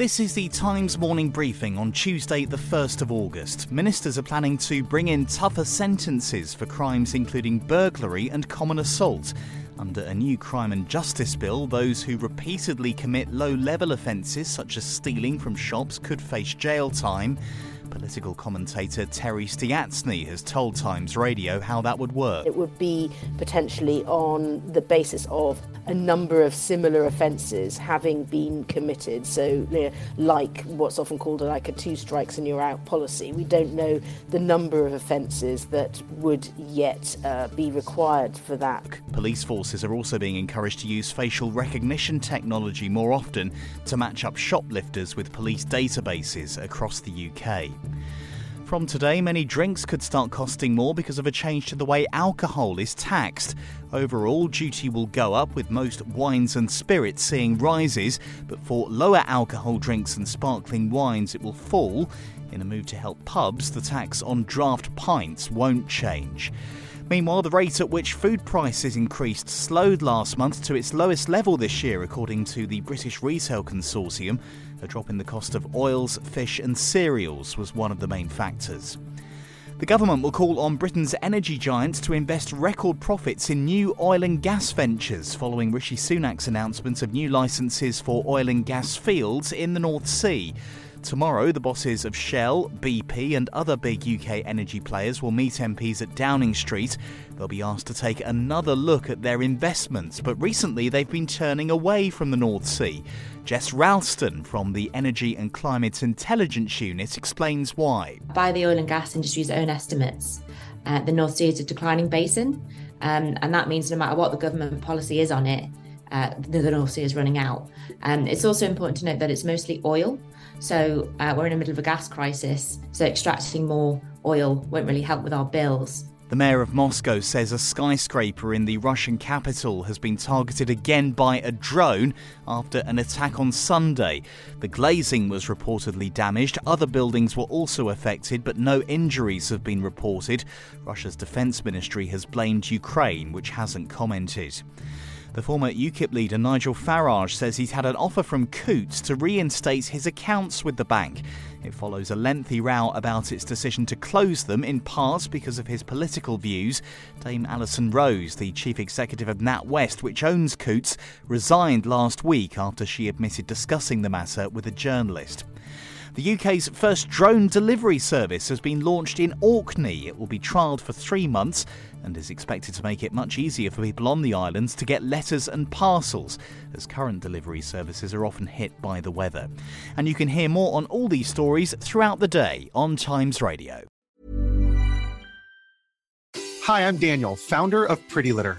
This is the Times morning briefing on Tuesday, the 1st of August. Ministers are planning to bring in tougher sentences for crimes including burglary and common assault. Under a new crime and justice bill, those who repeatedly commit low level offences such as stealing from shops could face jail time. Political commentator Terry Stiatsny has told Times Radio how that would work. It would be potentially on the basis of a number of similar offences having been committed. So, you know, like what's often called like a two strikes and you're out policy. We don't know the number of offences that would yet uh, be required for that. Police forces are also being encouraged to use facial recognition technology more often to match up shoplifters with police databases across the UK. From today, many drinks could start costing more because of a change to the way alcohol is taxed. Overall, duty will go up, with most wines and spirits seeing rises, but for lower alcohol drinks and sparkling wines, it will fall. In a move to help pubs, the tax on draft pints won't change. Meanwhile, the rate at which food prices increased slowed last month to its lowest level this year, according to the British Retail Consortium. A drop in the cost of oils, fish, and cereals was one of the main factors. The government will call on Britain's energy giants to invest record profits in new oil and gas ventures following Rishi Sunak's announcement of new licenses for oil and gas fields in the North Sea. Tomorrow, the bosses of Shell, BP, and other big UK energy players will meet MPs at Downing Street. They'll be asked to take another look at their investments, but recently they've been turning away from the North Sea. Jess Ralston from the Energy and Climate Intelligence Unit explains why. By the oil and gas industry's own estimates, uh, the North Sea is a declining basin, um, and that means no matter what the government policy is on it, uh, the, North Sea is running out. Um, it's also important to note that it's mostly oil. So uh, we're in the middle of a gas crisis, so extracting more oil won't really help with our bills. The mayor of Moscow says a skyscraper in the Russian capital has been targeted again by a drone after an attack on Sunday. The glazing was reportedly damaged. Other buildings were also affected, but no injuries have been reported. Russia's defense ministry has blamed Ukraine, which hasn't commented. The former UKIP leader Nigel Farage says he's had an offer from Coutts to reinstate his accounts with the bank. It follows a lengthy row about its decision to close them, in part because of his political views. Dame Alison Rose, the chief executive of NatWest, which owns Coutts, resigned last week after she admitted discussing the matter with a journalist. The UK's first drone delivery service has been launched in Orkney. It will be trialled for three months and is expected to make it much easier for people on the islands to get letters and parcels, as current delivery services are often hit by the weather. And you can hear more on all these stories throughout the day on Times Radio. Hi, I'm Daniel, founder of Pretty Litter.